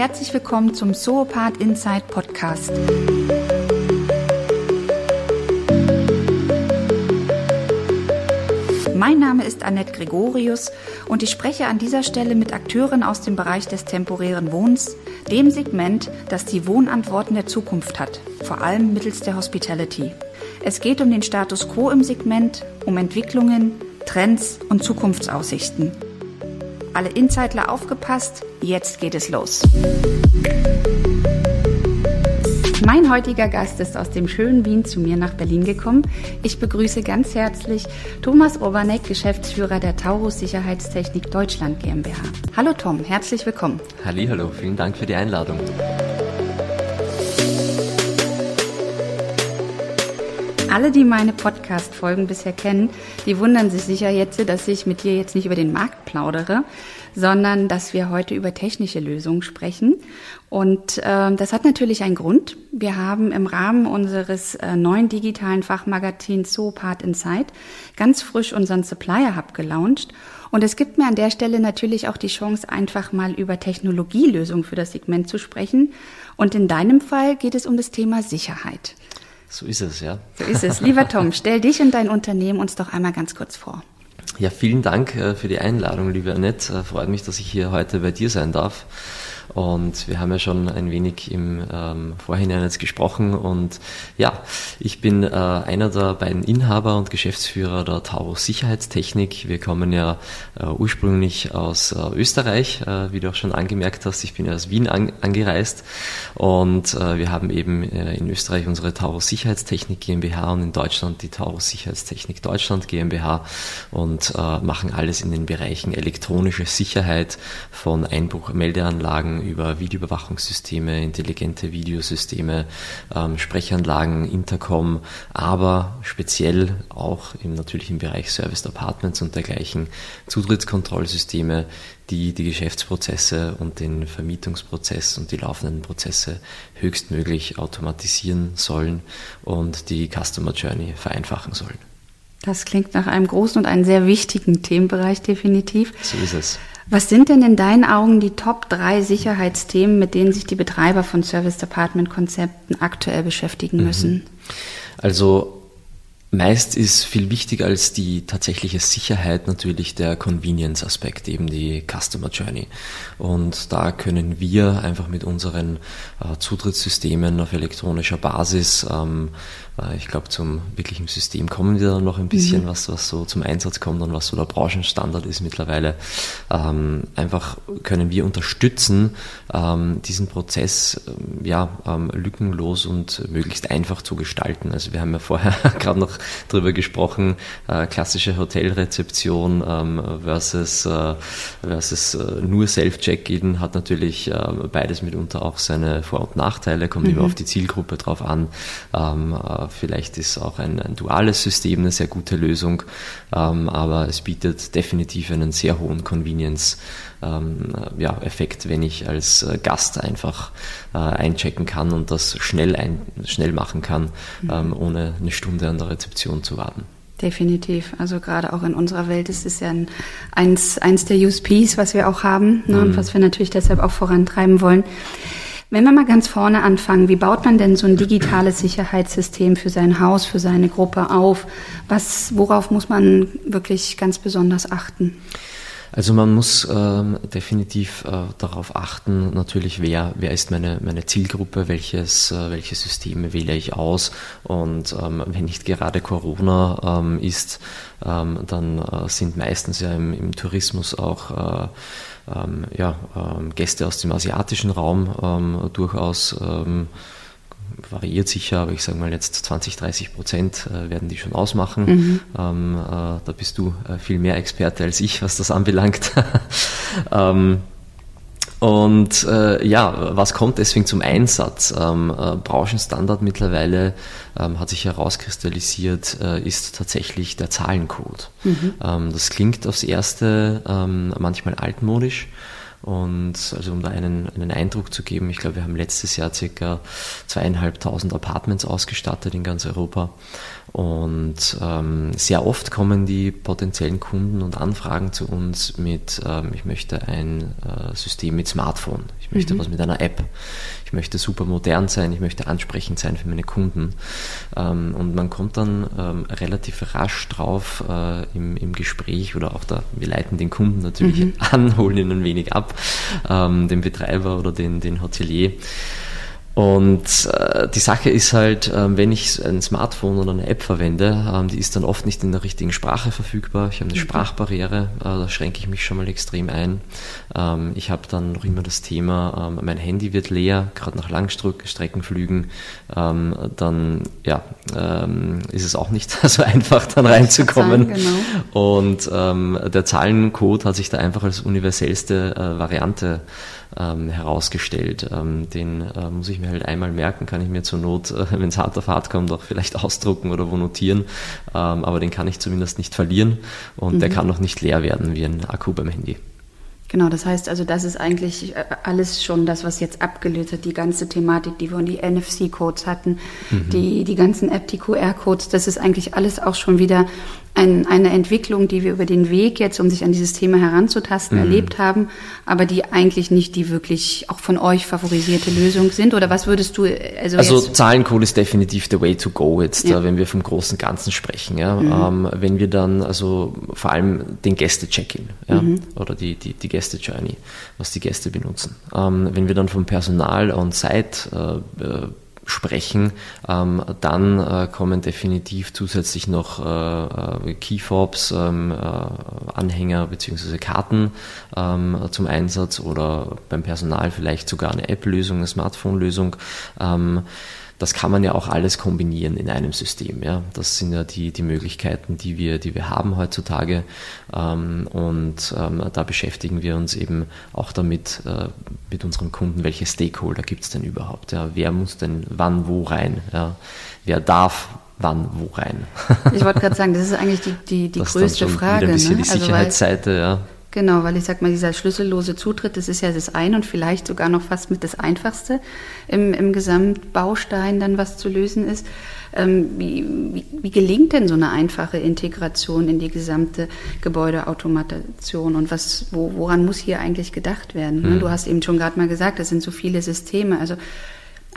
herzlich willkommen zum Zoopath Inside Podcast. Mein Name ist Annette Gregorius und ich spreche an dieser Stelle mit Akteuren aus dem Bereich des temporären Wohnens, dem Segment, das die Wohnantworten der Zukunft hat, vor allem mittels der Hospitality. Es geht um den Status quo im Segment, um Entwicklungen, Trends und Zukunftsaussichten. Alle Insidler aufgepasst, jetzt geht es los. Mein heutiger Gast ist aus dem schönen Wien zu mir nach Berlin gekommen. Ich begrüße ganz herzlich Thomas Oberneck, Geschäftsführer der Taurus Sicherheitstechnik Deutschland GmbH. Hallo Tom, herzlich willkommen. Hallo, vielen Dank für die Einladung. Alle, die meine Podcast-Folgen bisher kennen, die wundern sich sicher jetzt, dass ich mit dir jetzt nicht über den Markt plaudere, sondern dass wir heute über technische Lösungen sprechen. Und äh, das hat natürlich einen Grund. Wir haben im Rahmen unseres äh, neuen digitalen Fachmagazins Zoopart Insight ganz frisch unseren Supplier Hub gelauncht. Und es gibt mir an der Stelle natürlich auch die Chance, einfach mal über Technologielösungen für das Segment zu sprechen. Und in deinem Fall geht es um das Thema Sicherheit. So ist es, ja. So ist es. Lieber Tom, stell dich und dein Unternehmen uns doch einmal ganz kurz vor. Ja, vielen Dank äh, für die Einladung, liebe Annette. Äh, freut mich, dass ich hier heute bei dir sein darf. Und wir haben ja schon ein wenig im ähm, Vorhinein jetzt gesprochen. Und ja, ich bin äh, einer der beiden Inhaber und Geschäftsführer der Taurus Sicherheitstechnik. Wir kommen ja äh, ursprünglich aus äh, Österreich, äh, wie du auch schon angemerkt hast. Ich bin ja aus Wien an, angereist und äh, wir haben eben äh, in Österreich unsere Taurus Sicherheitstechnik GmbH und in Deutschland die Taurus Sicherheitstechnik Deutschland GmbH und machen alles in den Bereichen elektronische Sicherheit von Einbruchmeldeanlagen über Videoüberwachungssysteme, intelligente Videosysteme, ähm, Sprechanlagen, Intercom, aber speziell auch im natürlichen Bereich Service Apartments und dergleichen Zutrittskontrollsysteme, die die Geschäftsprozesse und den Vermietungsprozess und die laufenden Prozesse höchstmöglich automatisieren sollen und die Customer Journey vereinfachen sollen. Das klingt nach einem großen und einem sehr wichtigen Themenbereich definitiv. So ist es. Was sind denn in deinen Augen die Top 3 Sicherheitsthemen, mit denen sich die Betreiber von Service Department Konzepten aktuell beschäftigen mhm. müssen? Also Meist ist viel wichtiger als die tatsächliche Sicherheit natürlich der Convenience-Aspekt, eben die Customer Journey. Und da können wir einfach mit unseren äh, Zutrittssystemen auf elektronischer Basis ähm, äh, ich glaube, zum wirklichen System kommen wir dann noch ein bisschen, mhm. was, was so zum Einsatz kommt und was so der Branchenstandard ist mittlerweile. Ähm, einfach können wir unterstützen, ähm, diesen Prozess ähm, ja, ähm, lückenlos und möglichst einfach zu gestalten. Also wir haben ja vorher gerade noch darüber gesprochen, äh, klassische Hotelrezeption ähm, versus, äh, versus äh, nur Self-Check-In hat natürlich äh, beides mitunter auch seine Vor- und Nachteile, kommt mhm. immer auf die Zielgruppe drauf an ähm, äh, Vielleicht ist auch ein, ein duales System eine sehr gute Lösung, ähm, aber es bietet definitiv einen sehr hohen Convenience-Effekt, ähm, ja, wenn ich als äh, Gast einfach äh, einchecken kann und das schnell, ein, schnell machen kann, mhm. ähm, ohne eine Stunde an der Rezeption zu warten. Definitiv. Also gerade auch in unserer Welt ist es ja ein, eins, eins der USPs, was wir auch haben ne, mhm. und was wir natürlich deshalb auch vorantreiben wollen. Wenn wir mal ganz vorne anfangen, wie baut man denn so ein digitales Sicherheitssystem für sein Haus, für seine Gruppe auf? Was, worauf muss man wirklich ganz besonders achten? Also man muss ähm, definitiv äh, darauf achten, natürlich, wer, wer ist meine, meine Zielgruppe, welches, äh, welche Systeme wähle ich aus. Und ähm, wenn nicht gerade Corona ähm, ist, ähm, dann äh, sind meistens ja im, im Tourismus auch äh, ähm, ja, ähm, Gäste aus dem asiatischen Raum durchaus variiert sicher, aber ich sage mal jetzt 20, 30 Prozent äh, werden die schon ausmachen. Mhm. Ähm, äh, da bist du äh, viel mehr Experte als ich, was das anbelangt. ähm, und äh, ja, was kommt deswegen zum Einsatz? Ähm, äh, Branchenstandard mittlerweile ähm, hat sich herauskristallisiert, äh, ist tatsächlich der Zahlencode. Mhm. Ähm, das klingt aufs Erste ähm, manchmal altmodisch, Und also um da einen, einen Eindruck zu geben, ich glaube, wir haben letztes Jahr circa zweieinhalbtausend Apartments ausgestattet in ganz Europa. Und ähm, sehr oft kommen die potenziellen Kunden und Anfragen zu uns mit, ähm, ich möchte ein äh, System mit Smartphone, ich möchte mhm. was mit einer App, ich möchte super modern sein, ich möchte ansprechend sein für meine Kunden. Ähm, und man kommt dann ähm, relativ rasch drauf äh, im, im Gespräch oder auch da, wir leiten den Kunden natürlich mhm. an, holen ihn ein wenig ab, ähm, den Betreiber oder den, den Hotelier. Und äh, die Sache ist halt, äh, wenn ich ein Smartphone oder eine App verwende, äh, die ist dann oft nicht in der richtigen Sprache verfügbar. Ich habe eine mhm. Sprachbarriere, äh, da schränke ich mich schon mal extrem ein. Ähm, ich habe dann noch immer das Thema, ähm, mein Handy wird leer, gerade nach Langstreckenflügen. Ähm, dann ja, ähm, ist es auch nicht so einfach, dann reinzukommen. Sagen, genau. Und ähm, der Zahlencode hat sich da einfach als universellste äh, Variante ähm, herausgestellt. Ähm, den äh, muss ich mir halt einmal merken, kann ich mir zur Not, äh, wenn es hart auf hart kommt, auch vielleicht ausdrucken oder wo notieren. Ähm, aber den kann ich zumindest nicht verlieren und mhm. der kann noch nicht leer werden wie ein Akku beim Handy. Genau, das heißt also, das ist eigentlich äh, alles schon das, was jetzt abgelöst hat, die ganze Thematik, die wir und die NFC-Codes hatten, mhm. die, die ganzen App, die QR-Codes, das ist eigentlich alles auch schon wieder ein, eine Entwicklung, die wir über den Weg jetzt, um sich an dieses Thema heranzutasten, mhm. erlebt haben, aber die eigentlich nicht die wirklich auch von euch favorisierte Lösung sind? Oder was würdest du? Also, also Zahlencode ist definitiv the way to go jetzt, ja. wenn wir vom großen Ganzen sprechen. Ja? Mhm. Ähm, wenn wir dann also vor allem den Gäste-Check-in ja? Mhm. oder die, die, die Gäste-Journey, was die Gäste benutzen. Ähm, wenn wir dann vom Personal on-site äh, äh sprechen, ähm, dann äh, kommen definitiv zusätzlich noch äh, äh Keyfobs, ähm, äh, Anhänger bzw. Karten ähm, zum Einsatz oder beim Personal vielleicht sogar eine App-Lösung, eine Smartphone-Lösung. Ähm, das kann man ja auch alles kombinieren in einem System. Ja? Das sind ja die, die Möglichkeiten, die wir, die wir haben heutzutage. Ähm, und ähm, da beschäftigen wir uns eben auch damit, äh, mit unseren Kunden, welche Stakeholder gibt es denn überhaupt? Ja? Wer muss denn wann wo rein? Ja? Wer darf wann wo rein? Ich wollte gerade sagen, das ist eigentlich die, die, die größte Frage. Ein bisschen ne? die also Sicherheitsseite, also, ja. Genau, weil ich sag mal, dieser schlüssellose Zutritt, das ist ja das eine und vielleicht sogar noch fast mit das Einfachste im, im Gesamtbaustein dann was zu lösen ist. Ähm, wie, wie, wie gelingt denn so eine einfache Integration in die gesamte Gebäudeautomation und was, wo, woran muss hier eigentlich gedacht werden? Hm. Du hast eben schon gerade mal gesagt, das sind so viele Systeme. Also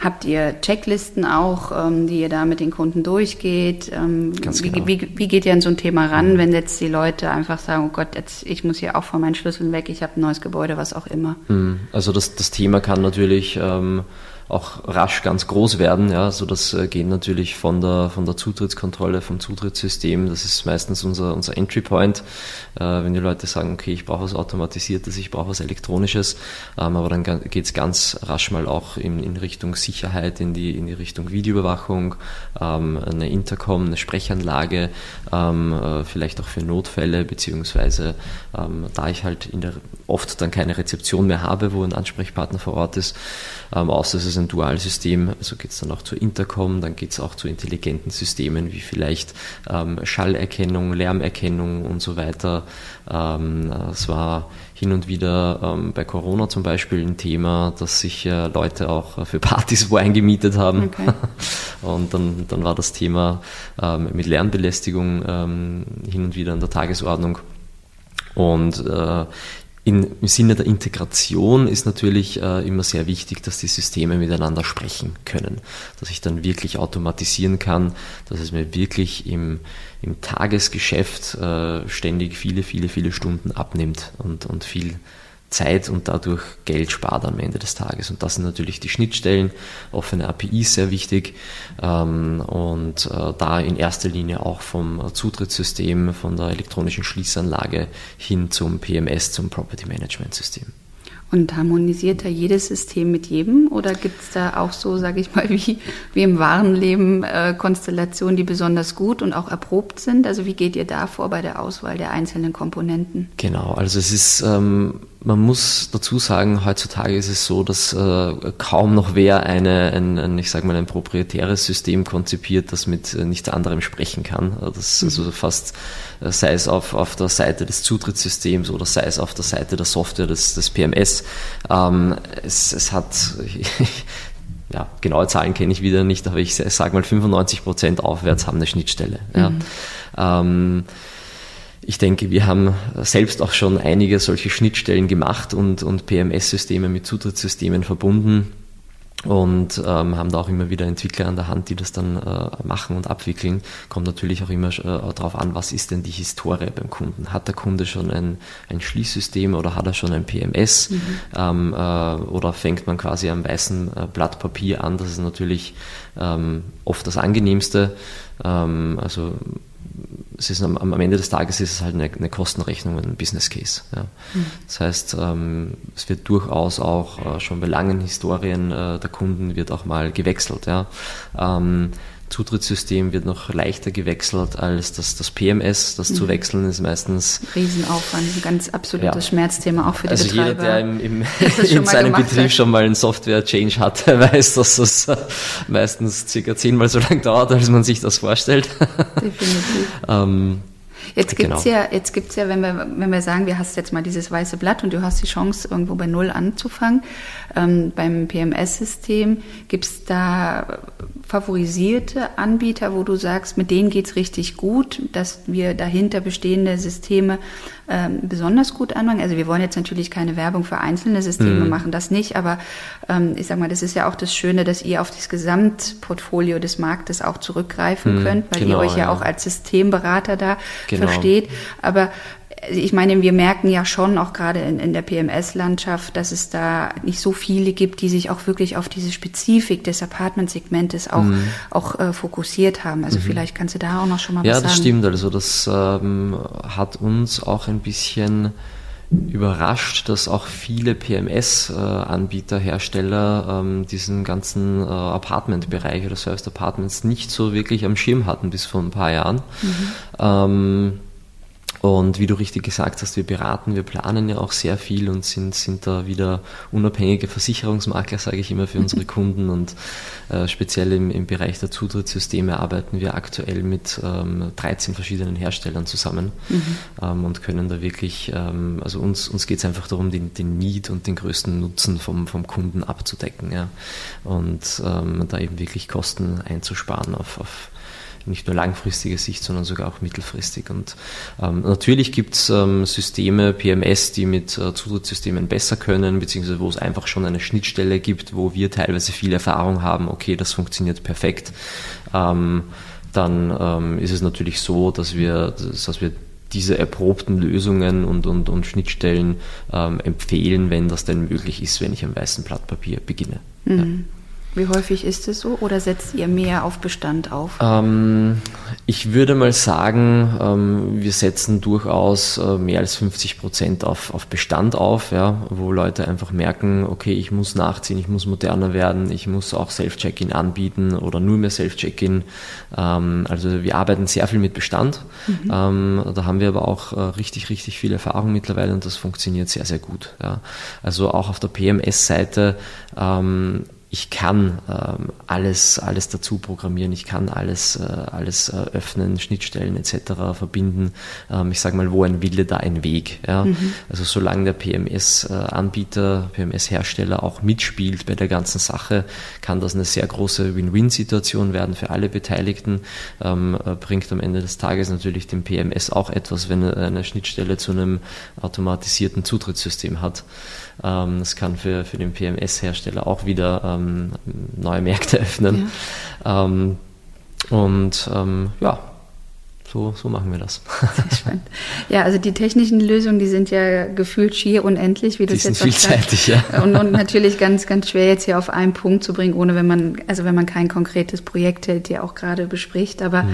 Habt ihr Checklisten auch, ähm, die ihr da mit den Kunden durchgeht? Ähm, Ganz genau. wie, wie, wie, geht ihr an so ein Thema ran, wenn jetzt die Leute einfach sagen, oh Gott, jetzt, ich muss hier auch von meinen Schlüsseln weg, ich habe ein neues Gebäude, was auch immer? Hm, also das, das Thema kann natürlich ähm, auch rasch ganz groß werden. Ja, so das äh, geht natürlich von der, von der Zutrittskontrolle, vom Zutrittssystem. Das ist meistens unser, unser Entry Point. Äh, wenn die Leute sagen, okay, ich brauche was Automatisiertes, ich brauche was Elektronisches. Ähm, aber dann geht es ganz rasch mal auch in, in Richtung Sicherheit, in die, in die Richtung Videoüberwachung, ähm, eine Intercom, eine Sprechanlage, ähm, äh, vielleicht auch für Notfälle, beziehungsweise ähm, da ich halt in der, oft dann keine Rezeption mehr habe, wo ein Ansprechpartner vor Ort ist, ähm, außer es ist ein Dualsystem, also geht es dann auch zur Intercom, dann geht es auch zu intelligenten Systemen wie vielleicht ähm, Schallerkennung, Lärmerkennung und so weiter. Ähm, es war hin und wieder ähm, bei Corona zum Beispiel ein Thema, dass sich äh, Leute auch für Partys wo eingemietet haben. Okay. und dann, dann war das Thema ähm, mit Lärmbelästigung ähm, hin und wieder an der Tagesordnung. Und äh, in, Im Sinne der Integration ist natürlich äh, immer sehr wichtig, dass die Systeme miteinander sprechen können, dass ich dann wirklich automatisieren kann, dass es mir wirklich im, im Tagesgeschäft äh, ständig viele, viele, viele Stunden abnimmt und, und viel Zeit und dadurch Geld spart am Ende des Tages. Und das sind natürlich die Schnittstellen, offene APIs sehr wichtig ähm, und äh, da in erster Linie auch vom Zutrittssystem, von der elektronischen Schließanlage hin zum PMS, zum Property Management System. Und harmonisiert da jedes System mit jedem? Oder gibt es da auch so, sage ich mal, wie, wie im wahren Leben äh, Konstellationen, die besonders gut und auch erprobt sind? Also wie geht ihr da vor bei der Auswahl der einzelnen Komponenten? Genau, also es ist ähm, man muss dazu sagen, heutzutage ist es so, dass äh, kaum noch wer eine, ein, ein, ich sag mal, ein proprietäres System konzipiert, das mit äh, nichts anderem sprechen kann. Das mhm. also fast, äh, sei es auf, auf der Seite des Zutrittssystems oder sei es auf der Seite der Software des, des PMS. Ähm, es, es hat, ja, genaue Zahlen kenne ich wieder nicht, aber ich sage mal 95 Prozent aufwärts haben eine Schnittstelle. Ja. Mhm. Ähm, ich denke, wir haben selbst auch schon einige solche Schnittstellen gemacht und, und PMS-Systeme mit Zutrittssystemen verbunden und ähm, haben da auch immer wieder Entwickler an der Hand, die das dann äh, machen und abwickeln. Kommt natürlich auch immer äh, darauf an, was ist denn die Historie beim Kunden. Hat der Kunde schon ein, ein Schließsystem oder hat er schon ein PMS mhm. ähm, äh, oder fängt man quasi am weißen äh, Blatt Papier an? Das ist natürlich ähm, oft das angenehmste. Ähm, also es ist am, am, Ende des Tages ist es halt eine, eine Kostenrechnung, ein Business Case. Ja. Mhm. Das heißt, ähm, es wird durchaus auch äh, schon bei langen Historien äh, der Kunden wird auch mal gewechselt. Ja. Ähm, Zutrittssystem wird noch leichter gewechselt als das, das PMS. Das mhm. zu wechseln ist meistens. Riesenaufwand, ein ganz absolutes ja. Schmerzthema auch für die also Betreiber. jeder, der im, im in seinem Betrieb hat. schon mal einen Software-Change hatte, weiß, dass das äh, meistens circa zehnmal so lang dauert, als man sich das vorstellt. Definitiv. ähm, Jetzt gibt's genau. ja, jetzt gibt's ja, wenn wir, wenn wir sagen, wir hast jetzt mal dieses weiße Blatt und du hast die Chance, irgendwo bei Null anzufangen. Ähm, beim PMS-System gibt's da favorisierte Anbieter, wo du sagst, mit denen geht's richtig gut, dass wir dahinter bestehende Systeme ähm, besonders gut anfangen. Also wir wollen jetzt natürlich keine Werbung für einzelne Systeme mhm. machen, das nicht, aber ähm, ich sag mal, das ist ja auch das Schöne, dass ihr auf das Gesamtportfolio des Marktes auch zurückgreifen mhm. könnt, weil genau, ihr euch ja, ja, auch als Systemberater da genau. versteht. Aber ich meine, wir merken ja schon auch gerade in, in der PMS-Landschaft, dass es da nicht so viele gibt, die sich auch wirklich auf diese Spezifik des Apartmentsegmentes auch, mhm. auch äh, fokussiert haben. Also mhm. vielleicht kannst du da auch noch schon mal ja, was sagen. Ja, das stimmt. Also das ähm, hat uns auch ein bisschen überrascht, dass auch viele PMS-Anbieter, Hersteller ähm, diesen ganzen äh, Apartment-Bereich oder Service Apartments nicht so wirklich am Schirm hatten bis vor ein paar Jahren. Mhm. Ähm, und wie du richtig gesagt hast, wir beraten, wir planen ja auch sehr viel und sind, sind da wieder unabhängige Versicherungsmakler, sage ich immer, für unsere Kunden. Und äh, speziell im, im Bereich der Zutrittssysteme arbeiten wir aktuell mit ähm, 13 verschiedenen Herstellern zusammen mhm. ähm, und können da wirklich, ähm, also uns, uns geht es einfach darum, den, den Need und den größten Nutzen vom, vom Kunden abzudecken. Ja. Und ähm, da eben wirklich Kosten einzusparen auf, auf nicht nur langfristige Sicht, sondern sogar auch mittelfristig. Und ähm, natürlich gibt es ähm, Systeme, PMS, die mit äh, Zutrittssystemen besser können, beziehungsweise wo es einfach schon eine Schnittstelle gibt, wo wir teilweise viel Erfahrung haben, okay, das funktioniert perfekt. Ähm, dann ähm, ist es natürlich so, dass wir, dass wir diese erprobten Lösungen und, und, und Schnittstellen ähm, empfehlen, wenn das denn möglich ist, wenn ich am weißen Blatt Papier beginne. Mhm. Ja. Wie häufig ist es so oder setzt ihr mehr auf Bestand auf? Ähm, ich würde mal sagen, ähm, wir setzen durchaus äh, mehr als 50 Prozent auf, auf Bestand auf, ja, wo Leute einfach merken, okay, ich muss nachziehen, ich muss moderner werden, ich muss auch Self-Check-In anbieten oder nur mehr Self-Check-In. Ähm, also wir arbeiten sehr viel mit Bestand. Mhm. Ähm, da haben wir aber auch äh, richtig, richtig viel Erfahrung mittlerweile und das funktioniert sehr, sehr gut. Ja. Also auch auf der PMS-Seite ähm, ich kann ähm, alles, alles dazu programmieren, ich kann alles, äh, alles äh, öffnen, Schnittstellen etc. verbinden. Ähm, ich sage mal, wo ein Wille, da ein Weg. Ja? Mhm. Also solange der PMS-Anbieter, PMS-Hersteller auch mitspielt bei der ganzen Sache, kann das eine sehr große Win-Win-Situation werden für alle Beteiligten. Ähm, äh, bringt am Ende des Tages natürlich dem PMS auch etwas, wenn er eine Schnittstelle zu einem automatisierten Zutrittssystem hat. Ähm, das kann für, für den PMS-Hersteller auch wieder ähm, neue Märkte öffnen. Ja. Ähm, und ähm, ja, so, so machen wir das. Sehr spannend. Ja, also die technischen Lösungen, die sind ja gefühlt schier unendlich, wie du es jetzt sind vielseitig, ja. Und, und, natürlich ganz, ganz schwer jetzt hier auf einen Punkt zu bringen, ohne wenn man, also wenn man kein konkretes Projekt hält, ja auch gerade bespricht. Aber hm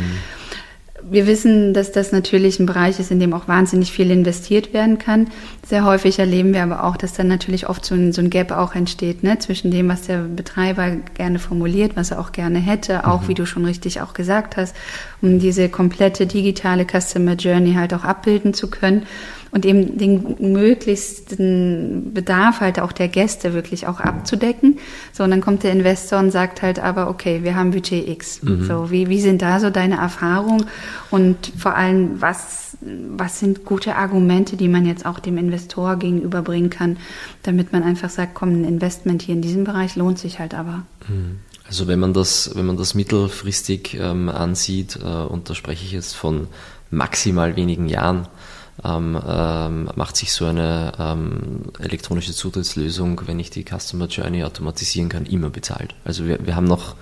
wir wissen, dass das natürlich ein Bereich ist, in dem auch wahnsinnig viel investiert werden kann. Sehr häufig erleben wir aber auch, dass dann natürlich oft so ein, so ein Gap auch entsteht, ne, zwischen dem, was der Betreiber gerne formuliert, was er auch gerne hätte, auch mhm. wie du schon richtig auch gesagt hast, um diese komplette digitale Customer Journey halt auch abbilden zu können und eben den möglichsten Bedarf halt auch der Gäste wirklich auch abzudecken. So, und dann kommt der Investor und sagt halt aber, okay, wir haben Budget X. Mhm. So, wie, wie sind da so deine Erfahrungen und vor allem, was, was sind gute Argumente, die man jetzt auch dem Investor gegenüberbringen kann, damit man einfach sagt, komm, ein Investment hier in diesem Bereich lohnt sich halt aber. Mhm. Also wenn man das, wenn man das mittelfristig ähm, ansieht, äh, und da spreche ich jetzt von maximal wenigen Jahren, ähm, ähm, macht sich so eine ähm, elektronische Zutrittslösung, wenn ich die Customer Journey automatisieren kann, immer bezahlt. Also wir, wir haben noch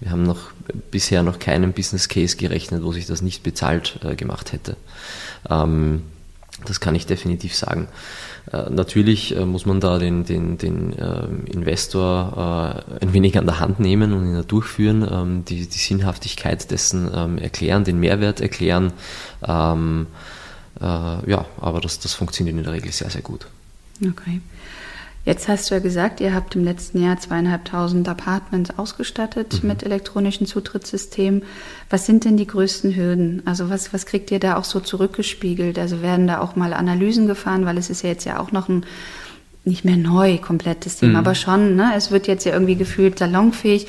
wir haben noch bisher noch keinen Business Case gerechnet, wo sich das nicht bezahlt äh, gemacht hätte. Ähm, das kann ich definitiv sagen. Äh, natürlich äh, muss man da den, den, den äh, Investor äh, ein wenig an der Hand nehmen und ihn da durchführen, ähm, die, die Sinnhaftigkeit dessen ähm, erklären, den Mehrwert erklären. Äh, ja, aber das, das funktioniert in der Regel sehr, sehr gut. Okay. Jetzt hast du ja gesagt, ihr habt im letzten Jahr zweieinhalbtausend Apartments ausgestattet mhm. mit elektronischen Zutrittssystemen. Was sind denn die größten Hürden? Also was, was kriegt ihr da auch so zurückgespiegelt? Also werden da auch mal Analysen gefahren, weil es ist ja jetzt ja auch noch ein nicht mehr neu, komplettes Thema, mhm. aber schon, ne? Es wird jetzt ja irgendwie gefühlt salonfähig.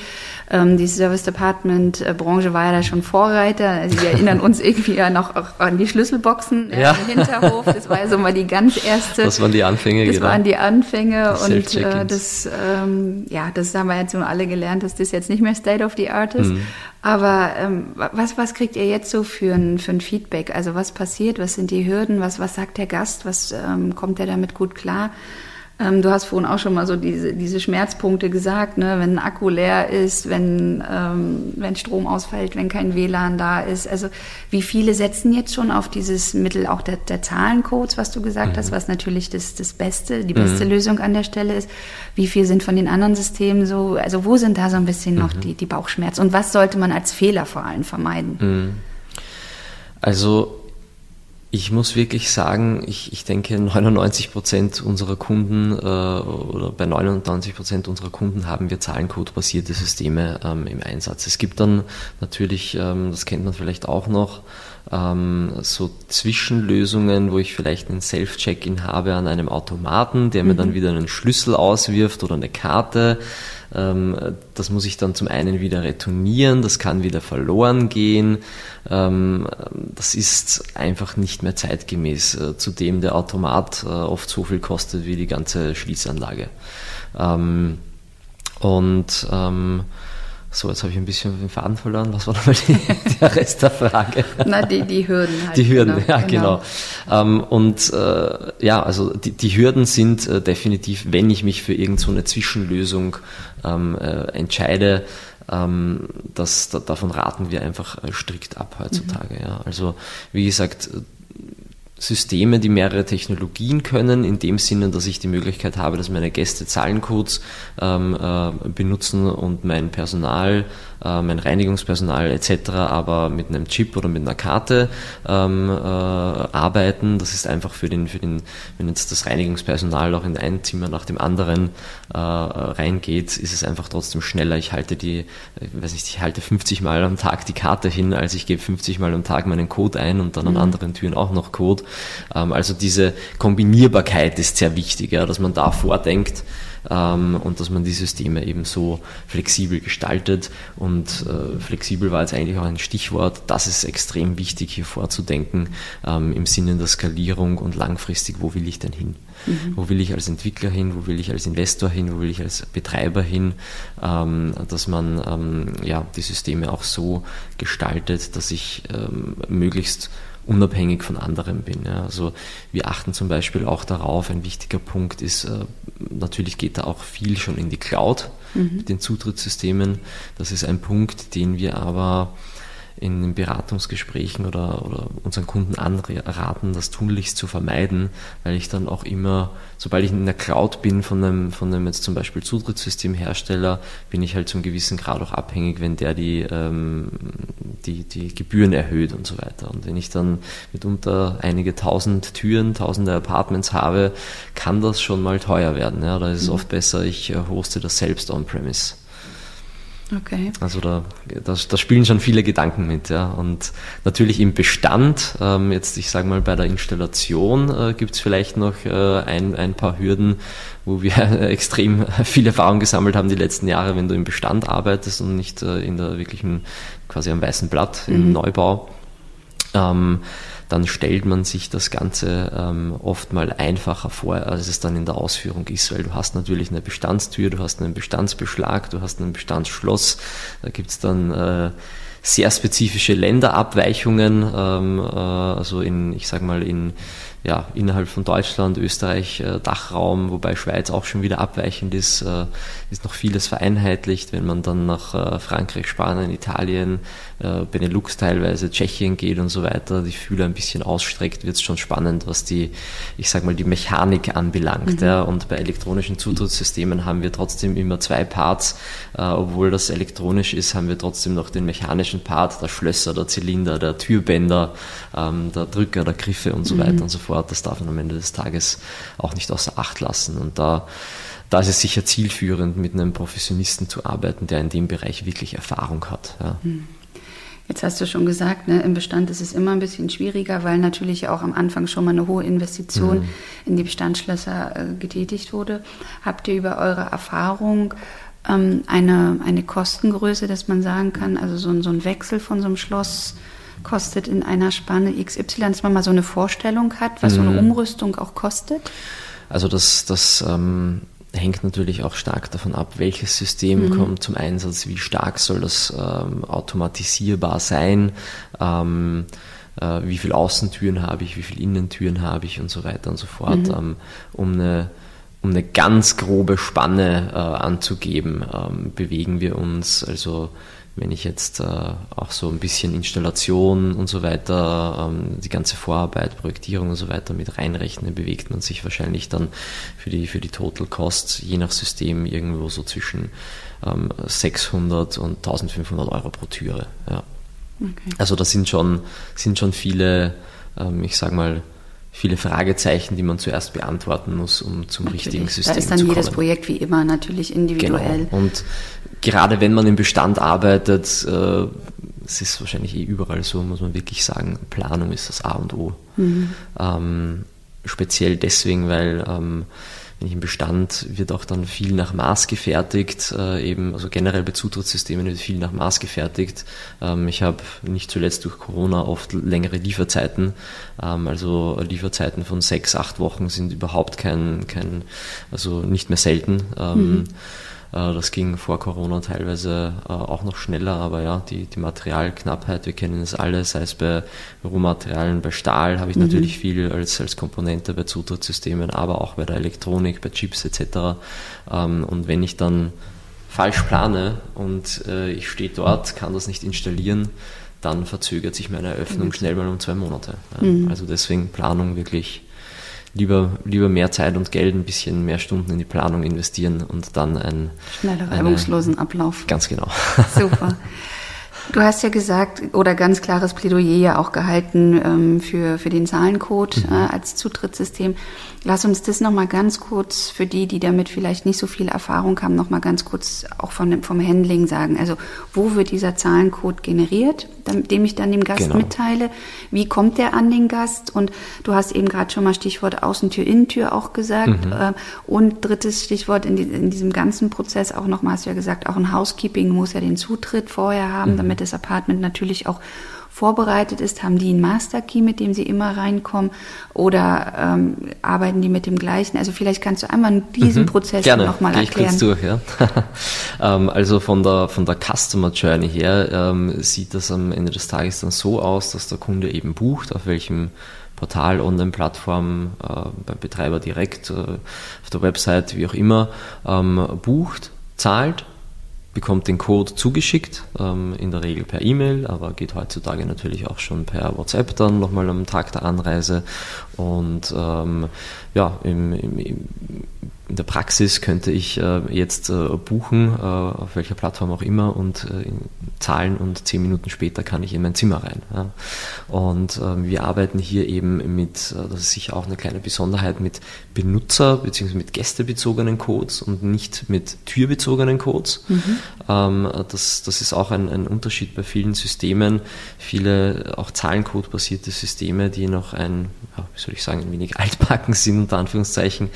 Ähm, die Service Department äh, Branche war ja da schon Vorreiter. Also wir erinnern uns irgendwie ja noch an die Schlüsselboxen äh, ja. im Hinterhof. Das war ja so mal die ganz erste. Das waren die Anfänge, Das genau. waren die Anfänge und äh, das, ähm, ja, das haben wir jetzt nun alle gelernt, dass das jetzt nicht mehr State of the Art ist. Mhm. Aber ähm, was, was kriegt ihr jetzt so für ein, für ein Feedback? Also was passiert? Was sind die Hürden? Was, was sagt der Gast? Was ähm, kommt er damit gut klar? Ähm, du hast vorhin auch schon mal so diese, diese Schmerzpunkte gesagt, ne? wenn ein Akku leer ist, wenn, ähm, wenn Strom ausfällt, wenn kein WLAN da ist. Also wie viele setzen jetzt schon auf dieses Mittel auch der, der Zahlencodes, was du gesagt mhm. hast, was natürlich das, das Beste, die beste mhm. Lösung an der Stelle ist. Wie viel sind von den anderen Systemen so, also wo sind da so ein bisschen mhm. noch die, die Bauchschmerzen und was sollte man als Fehler vor allem vermeiden? Mhm. Also ich muss wirklich sagen, ich, ich denke, 99 Prozent unserer Kunden äh, oder bei 99 Prozent unserer Kunden haben wir Zahlencode-basierte Systeme ähm, im Einsatz. Es gibt dann natürlich, ähm, das kennt man vielleicht auch noch, ähm, so Zwischenlösungen, wo ich vielleicht einen Self-Check-In habe an einem Automaten, der mir dann mhm. wieder einen Schlüssel auswirft oder eine Karte. Ähm, das muss ich dann zum einen wieder retournieren, das kann wieder verloren gehen. Ähm, das ist einfach nicht mehr zeitgemäß, äh, zudem der Automat äh, oft so viel kostet wie die ganze Schließanlage. Ähm, und so, jetzt habe ich ein bisschen den Faden verloren. Was war nochmal der Rest der Frage? Na, die, die Hürden halt. Die Hürden, genau, ja, genau. genau. Ähm, und äh, ja, also die, die Hürden sind äh, definitiv, wenn ich mich für irgendeine so Zwischenlösung ähm, äh, entscheide, ähm, das, da, davon raten wir einfach äh, strikt ab heutzutage. Mhm. Ja. Also wie gesagt, Systeme, die mehrere Technologien können, in dem Sinne, dass ich die Möglichkeit habe, dass meine Gäste Zahlencodes ähm, äh, benutzen und mein Personal mein Reinigungspersonal etc., aber mit einem Chip oder mit einer Karte ähm, äh, arbeiten. Das ist einfach für den, für den, wenn jetzt das Reinigungspersonal auch in ein Zimmer nach dem anderen äh, reingeht, ist es einfach trotzdem schneller. Ich halte die, ich weiß nicht, ich halte 50 Mal am Tag die Karte hin, als ich gebe 50 Mal am Tag meinen Code ein und dann an mhm. anderen Türen auch noch Code. Ähm, also diese Kombinierbarkeit ist sehr wichtig, ja, dass man da vordenkt ähm, und dass man die Systeme eben so flexibel gestaltet. Und äh, flexibel war jetzt eigentlich auch ein Stichwort. Das ist extrem wichtig hier vorzudenken ähm, im Sinne der Skalierung und langfristig, wo will ich denn hin? Mhm. Wo will ich als Entwickler hin? Wo will ich als Investor hin? Wo will ich als Betreiber hin? Ähm, dass man ähm, ja, die Systeme auch so gestaltet, dass ich ähm, möglichst unabhängig von anderen bin. Ja. Also wir achten zum Beispiel auch darauf, ein wichtiger Punkt ist, äh, natürlich geht da auch viel schon in die Cloud mhm. mit den Zutrittssystemen. Das ist ein Punkt, den wir aber in den Beratungsgesprächen oder, oder unseren Kunden anraten, das tunlichst zu vermeiden, weil ich dann auch immer, sobald ich in der Cloud bin von einem, von einem jetzt zum Beispiel Zutrittssystemhersteller, bin ich halt zum gewissen Grad auch abhängig, wenn der die, ähm, die, die Gebühren erhöht und so weiter. Und wenn ich dann mitunter einige tausend Türen, tausende Apartments habe, kann das schon mal teuer werden. Ja? Da ist es mhm. oft besser, ich äh, hoste das selbst on-premise. Okay. Also da, da, da, spielen schon viele Gedanken mit, ja. Und natürlich im Bestand, ähm, jetzt ich sage mal bei der Installation äh, gibt es vielleicht noch äh, ein, ein paar Hürden, wo wir extrem viel Erfahrung gesammelt haben die letzten Jahre, wenn du im Bestand arbeitest und nicht äh, in der wirklichen, quasi am weißen Blatt im mhm. Neubau. Ähm, dann stellt man sich das Ganze ähm, oft mal einfacher vor, als es dann in der Ausführung ist, weil du hast natürlich eine Bestandstür, du hast einen Bestandsbeschlag, du hast ein Bestandsschloss, da gibt es dann äh, sehr spezifische Länderabweichungen, ähm, äh, also in, ich sag mal, in ja, innerhalb von Deutschland, Österreich, äh, Dachraum, wobei Schweiz auch schon wieder abweichend ist, äh, ist noch vieles vereinheitlicht. Wenn man dann nach äh, Frankreich, Spanien, Italien, äh, Benelux teilweise, Tschechien geht und so weiter, die Fühler ein bisschen ausstreckt, wird es schon spannend, was die, ich sag mal, die Mechanik anbelangt. Mhm. Ja. Und bei elektronischen Zutrittssystemen haben wir trotzdem immer zwei Parts. Äh, obwohl das elektronisch ist, haben wir trotzdem noch den mechanischen Part, der Schlösser, der Zylinder, der Türbänder, ähm, der Drücker, der Griffe und so mhm. weiter und so fort. Das darf man am Ende des Tages auch nicht außer Acht lassen. Und da, da ist es sicher zielführend, mit einem Professionisten zu arbeiten, der in dem Bereich wirklich Erfahrung hat. Ja. Hm. Jetzt hast du schon gesagt, ne, im Bestand ist es immer ein bisschen schwieriger, weil natürlich auch am Anfang schon mal eine hohe Investition mhm. in die Bestandsschlösser äh, getätigt wurde. Habt ihr über eure Erfahrung ähm, eine, eine Kostengröße, dass man sagen kann, also so, so ein Wechsel von so einem Schloss kostet in einer Spanne XY, dass man mal so eine Vorstellung hat, was mhm. so eine mhm. Umrüstung auch kostet? Also das, das ähm, hängt natürlich auch stark davon ab, welches System mhm. kommt zum Einsatz, wie stark soll das ähm, automatisierbar sein, ähm, äh, wie viele Außentüren habe ich, wie viele Innentüren habe ich und so weiter und so fort, mhm. ähm, um eine um eine ganz grobe Spanne äh, anzugeben, ähm, bewegen wir uns also wenn ich jetzt äh, auch so ein bisschen Installation und so weiter, ähm, die ganze Vorarbeit, Projektierung und so weiter mit reinrechne, bewegt man sich wahrscheinlich dann für die, für die Total Cost je nach System irgendwo so zwischen ähm, 600 und 1500 Euro pro Türe. Ja. Okay. Also da sind schon, sind schon viele, ähm, ich sag mal, viele Fragezeichen, die man zuerst beantworten muss, um zum natürlich. richtigen System zu kommen. Da ist dann jedes Projekt wie immer natürlich individuell. Genau. Und gerade wenn man im Bestand arbeitet, äh, es ist wahrscheinlich eh überall so, muss man wirklich sagen, Planung ist das A und O. Mhm. Ähm, speziell deswegen, weil ähm, im Bestand wird auch dann viel nach Maß gefertigt, äh, eben, also generell bei Zutrittssystemen wird viel nach Maß gefertigt. Ähm, ich habe nicht zuletzt durch Corona oft längere Lieferzeiten, ähm, also Lieferzeiten von sechs, acht Wochen sind überhaupt kein, kein also nicht mehr selten. Ähm, mhm das ging vor Corona teilweise äh, auch noch schneller, aber ja, die, die Materialknappheit, wir kennen es alle, sei es bei Rohmaterialien, bei Stahl habe ich mhm. natürlich viel als, als Komponente bei Zutrittssystemen, aber auch bei der Elektronik, bei Chips etc. Ähm, und wenn ich dann falsch plane und äh, ich stehe dort, kann das nicht installieren, dann verzögert sich meine Eröffnung mhm. schnell mal um zwei Monate. Mhm. Also deswegen Planung wirklich lieber, lieber mehr Zeit und Geld, ein bisschen mehr Stunden in die Planung investieren und dann ein schneller reibungslosen Ablauf. Ganz genau. Super. Du hast ja gesagt oder ganz klares Plädoyer ja auch gehalten ähm, für, für den Zahlencode mhm. äh, als Zutrittssystem. Lass uns das nochmal ganz kurz für die, die damit vielleicht nicht so viel Erfahrung haben, nochmal ganz kurz auch von, vom Handling sagen. Also wo wird dieser Zahlencode generiert, dem ich dann dem Gast genau. mitteile? Wie kommt der an den Gast? Und du hast eben gerade schon mal Stichwort Außentür, Innentür auch gesagt. Mhm. Äh, und drittes Stichwort in, die, in, diesem ganzen Prozess auch nochmal, hast du ja gesagt, auch ein Housekeeping muss ja den Zutritt vorher haben, mhm. damit das Apartment natürlich auch vorbereitet ist? Haben die einen Master Key, mit dem sie immer reinkommen? Oder ähm, arbeiten die mit dem gleichen? Also vielleicht kannst du einmal diesen mhm, Prozess nochmal erklären. Ich durch, ja. Ähm, also von der, von der Customer Journey her ähm, sieht das am Ende des Tages dann so aus, dass der Kunde eben bucht, auf welchem Portal, Online-Plattform, äh, beim Betreiber direkt, äh, auf der Website, wie auch immer, ähm, bucht, zahlt bekommt den Code zugeschickt, ähm, in der Regel per E-Mail, aber geht heutzutage natürlich auch schon per WhatsApp dann nochmal am Tag der Anreise. Und ähm, ja, im, im, in der Praxis könnte ich äh, jetzt äh, buchen, äh, auf welcher Plattform auch immer, und zahlen und zehn Minuten später kann ich in mein Zimmer rein. Und ähm, wir arbeiten hier eben mit, das ist sicher auch eine kleine Besonderheit, mit Benutzer- bzw. mit gästebezogenen Codes und nicht mit türbezogenen Codes. Mhm. Ähm, das, das ist auch ein, ein Unterschied bei vielen Systemen. Viele auch Zahlencode-basierte Systeme, die noch ein, wie soll ich sagen, ein wenig altbacken sind, unter Anführungszeichen.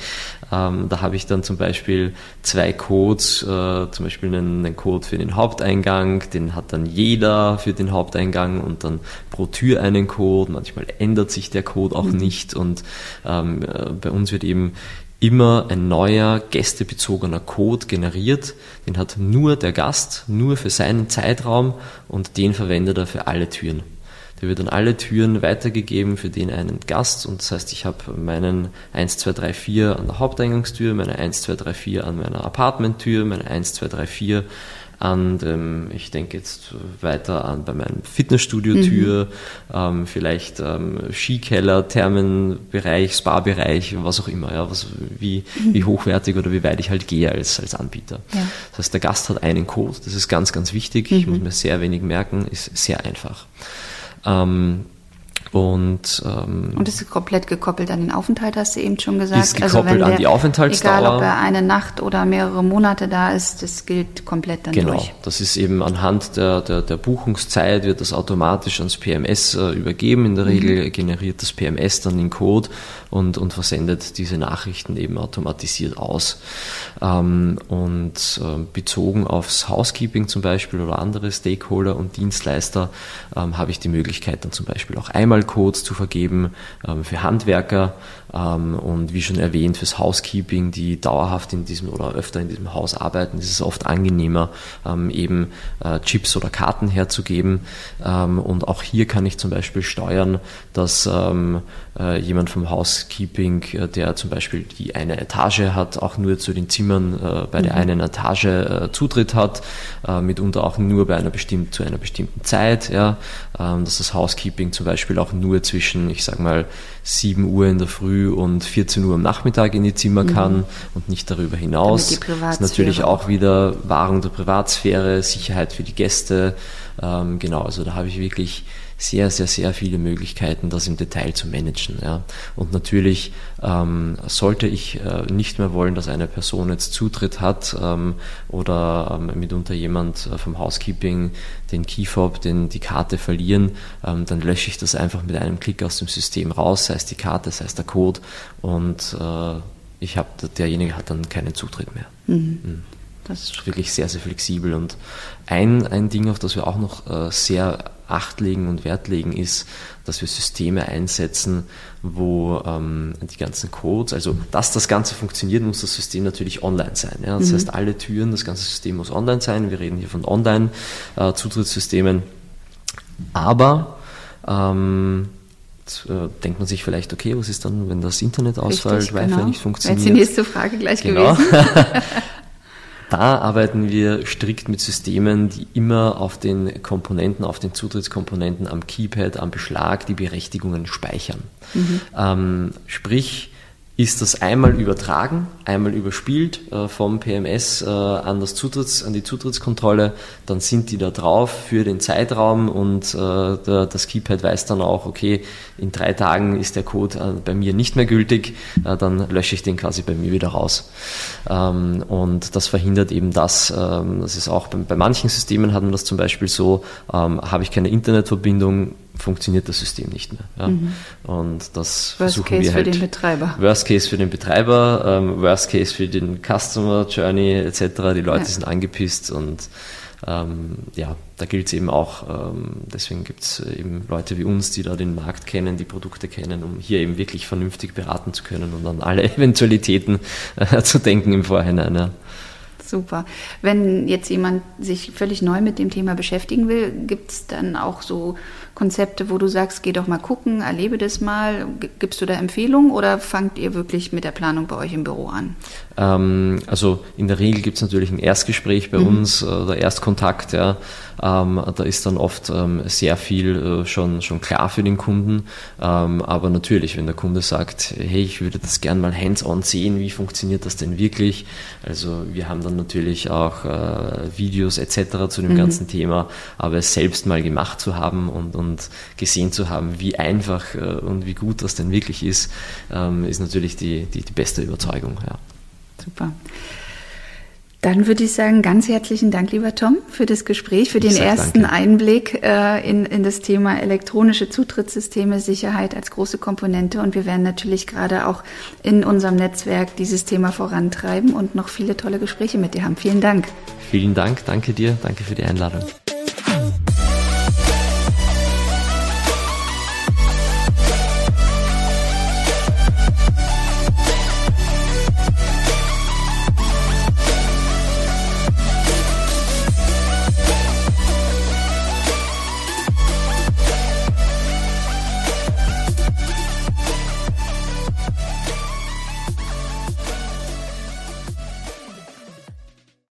Ähm, da habe ich dann zum Beispiel zwei Codes, äh, zum Beispiel einen, einen Code für den Haupteingang, den hat dann jeder für den Haupteingang und dann pro Tür einen Code. Manchmal ändert sich der Code auch mhm. nicht und ähm, äh, bei uns wird eben immer ein neuer gästebezogener Code generiert. Den hat nur der Gast, nur für seinen Zeitraum und den verwendet er für alle Türen. Der wird an alle Türen weitergegeben für den einen Gast und das heißt, ich habe meinen 1, 2, 3, 4 an der Haupteingangstür, meine 1, 2, 3, 4 an meiner Apartmenttür, meine 1, 2, 3, 4 an dem, ich denke jetzt weiter an bei meinem Fitnessstudio-Tür, mhm. ähm, vielleicht ähm, Skikeller, Thermenbereich, Spa-Bereich, was auch immer, ja, was, wie, mhm. wie hochwertig oder wie weit ich halt gehe als, als Anbieter. Ja. Das heißt, der Gast hat einen Code, das ist ganz, ganz wichtig, mhm. ich muss mir sehr wenig merken, ist sehr einfach. Ähm, und, ähm, und ist komplett gekoppelt an den Aufenthalt, hast du eben schon gesagt. Ist gekoppelt also wenn der, an die Aufenthaltsdauer. Egal, ob er eine Nacht oder mehrere Monate da ist, das gilt komplett dann genau, durch. Genau, das ist eben anhand der, der, der Buchungszeit wird das automatisch ans PMS äh, übergeben. In der mhm. Regel generiert das PMS dann den Code und, und versendet diese Nachrichten eben automatisiert aus. Ähm, und äh, bezogen aufs Housekeeping zum Beispiel oder andere Stakeholder und Dienstleister ähm, habe ich die Möglichkeit dann zum Beispiel auch einmal Einmalcodes zu vergeben ähm, für Handwerker und wie schon erwähnt fürs Housekeeping, die dauerhaft in diesem oder öfter in diesem Haus arbeiten, ist es oft angenehmer, ähm, eben äh, Chips oder Karten herzugeben. und auch hier kann ich zum Beispiel steuern, dass äh, jemand vom Housekeeping, äh, der zum Beispiel die eine Etage hat, auch nur zu den Zimmern bei der mhm. einen Etage Zutritt hat, mitunter auch nur bei einer bestimmten, zu einer bestimmten Zeit, ja, dass das Housekeeping zum Beispiel auch nur zwischen, ich sag mal, 7 Uhr in der Früh und 14 Uhr am Nachmittag in die Zimmer mhm. kann und nicht darüber hinaus. Das ist natürlich auch wieder Wahrung der Privatsphäre, Sicherheit für die Gäste. Ähm, genau, also da habe ich wirklich sehr, sehr, sehr viele Möglichkeiten, das im Detail zu managen. Ja. Und natürlich ähm, sollte ich äh, nicht mehr wollen, dass eine Person jetzt Zutritt hat ähm, oder ähm, mitunter jemand äh, vom Housekeeping den Keyfob, den, die Karte verlieren, ähm, dann lösche ich das einfach mit einem Klick aus dem System raus, sei es die Karte, sei es der Code und äh, ich habe, derjenige hat dann keinen Zutritt mehr. Mhm. Mhm. Das ist wirklich sehr, sehr flexibel. Und ein, ein Ding, auf das wir auch noch äh, sehr Acht legen und Wert legen, ist, dass wir Systeme einsetzen, wo ähm, die ganzen Codes, also dass das Ganze funktioniert, muss das System natürlich online sein. Ja? Das mhm. heißt, alle Türen, das ganze System muss online sein. Wir reden hier von Online-Zutrittssystemen. Aber ähm, äh, denkt man sich vielleicht, okay, was ist dann, wenn das Internet ausfällt, Richtig, Wi-Fi genau. nicht funktioniert? Wäre die nächste Frage gleich genau. gewesen. Da arbeiten wir strikt mit Systemen, die immer auf den Komponenten, auf den Zutrittskomponenten am Keypad, am Beschlag die Berechtigungen speichern. Mhm. Ähm, sprich, ist das einmal übertragen, einmal überspielt äh, vom PMS äh, an, das Zutritts, an die Zutrittskontrolle, dann sind die da drauf für den Zeitraum und äh, der, das Keypad weiß dann auch, okay, in drei Tagen ist der Code äh, bei mir nicht mehr gültig, äh, dann lösche ich den quasi bei mir wieder raus. Ähm, und das verhindert eben das, ähm, das ist auch bei, bei manchen Systemen hat man das zum Beispiel so, ähm, habe ich keine Internetverbindung, funktioniert das System nicht mehr. Ja. Mhm. Und das Worst versuchen Case wir halt. Worst Case für den Betreiber. Worst Case für den Betreiber, ähm, Worst Case für den Customer Journey etc. Die Leute ja. sind angepisst und ähm, ja, da gilt es eben auch, ähm, deswegen gibt es eben Leute wie uns, die da den Markt kennen, die Produkte kennen, um hier eben wirklich vernünftig beraten zu können und an alle Eventualitäten äh, zu denken im Vorhinein. Ja. Super. Wenn jetzt jemand sich völlig neu mit dem Thema beschäftigen will, gibt es dann auch so Konzepte, wo du sagst, geh doch mal gucken, erlebe das mal. Gibst du da Empfehlungen oder fangt ihr wirklich mit der Planung bei euch im Büro an? Ähm, also in der Regel gibt es natürlich ein Erstgespräch bei mhm. uns, äh, der Erstkontakt. Ja. Ähm, da ist dann oft ähm, sehr viel äh, schon, schon klar für den Kunden. Ähm, aber natürlich, wenn der Kunde sagt, hey, ich würde das gern mal hands-on sehen, wie funktioniert das denn wirklich? Also wir haben dann natürlich auch äh, Videos etc. zu dem mhm. ganzen Thema, aber es selbst mal gemacht zu haben und, und und gesehen zu haben, wie einfach äh, und wie gut das denn wirklich ist, ähm, ist natürlich die, die, die beste Überzeugung. Ja. Super. Dann würde ich sagen, ganz herzlichen Dank, lieber Tom, für das Gespräch, für ich den ersten danke. Einblick äh, in, in das Thema elektronische Zutrittssysteme, Sicherheit als große Komponente. Und wir werden natürlich gerade auch in unserem Netzwerk dieses Thema vorantreiben und noch viele tolle Gespräche mit dir haben. Vielen Dank. Vielen Dank, danke dir, danke für die Einladung.